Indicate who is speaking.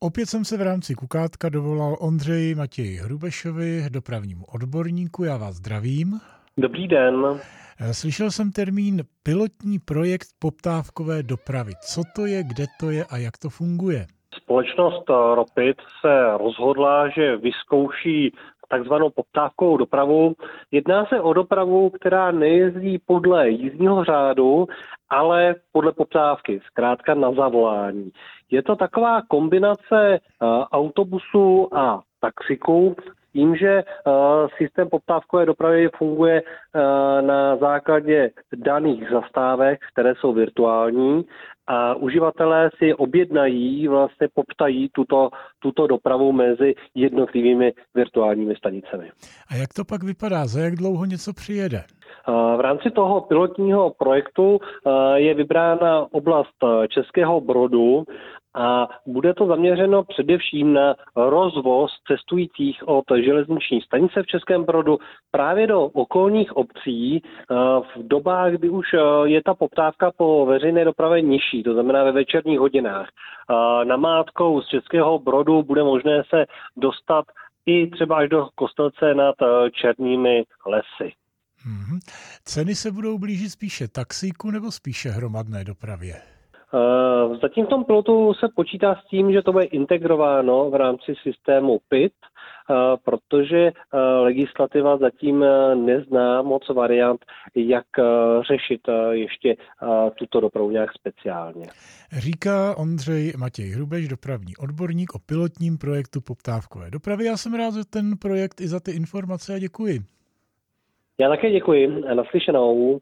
Speaker 1: Opět jsem se v rámci Kukátka dovolal Ondřeji Matěji Hrubešovi, dopravnímu odborníku. Já vás zdravím.
Speaker 2: Dobrý den.
Speaker 1: Slyšel jsem termín pilotní projekt poptávkové dopravy. Co to je, kde to je a jak to funguje?
Speaker 2: Společnost Ropit se rozhodla, že vyzkouší takzvanou poptávkovou dopravu. Jedná se o dopravu, která nejezdí podle jízdního řádu, ale podle poptávky, zkrátka na zavolání. Je to taková kombinace uh, autobusů a taxiků, tím, že uh, systém poptávkové dopravy funguje uh, na základě daných zastávek, které jsou virtuální a uživatelé si objednají, vlastně poptají tuto, tuto dopravu mezi jednotlivými virtuálními stanicemi.
Speaker 1: A jak to pak vypadá? Za jak dlouho něco přijede?
Speaker 2: V rámci toho pilotního projektu je vybrána oblast Českého Brodu a bude to zaměřeno především na rozvoz cestujících od železniční stanice v Českém Brodu právě do okolních obcí v dobách, kdy už je ta poptávka po veřejné dopravě nižší, to znamená ve večerních hodinách. Namátkou z Českého Brodu bude možné se dostat i třeba až do Kostelce nad Černými lesy.
Speaker 1: Hmm. Ceny se budou blížit spíše taxíku nebo spíše hromadné dopravě?
Speaker 2: Uh, zatím v tom pilotu se počítá s tím, že to bude integrováno v rámci systému PIT, uh, protože uh, legislativa zatím nezná moc variant, jak řešit ještě tuto dopravu nějak speciálně.
Speaker 1: Říká Ondřej Matěj Hrubeš, dopravní odborník o pilotním projektu poptávkové dopravy. Já jsem rád za ten projekt i za ty informace a děkuji.
Speaker 2: Já také děkuji naslyšenou.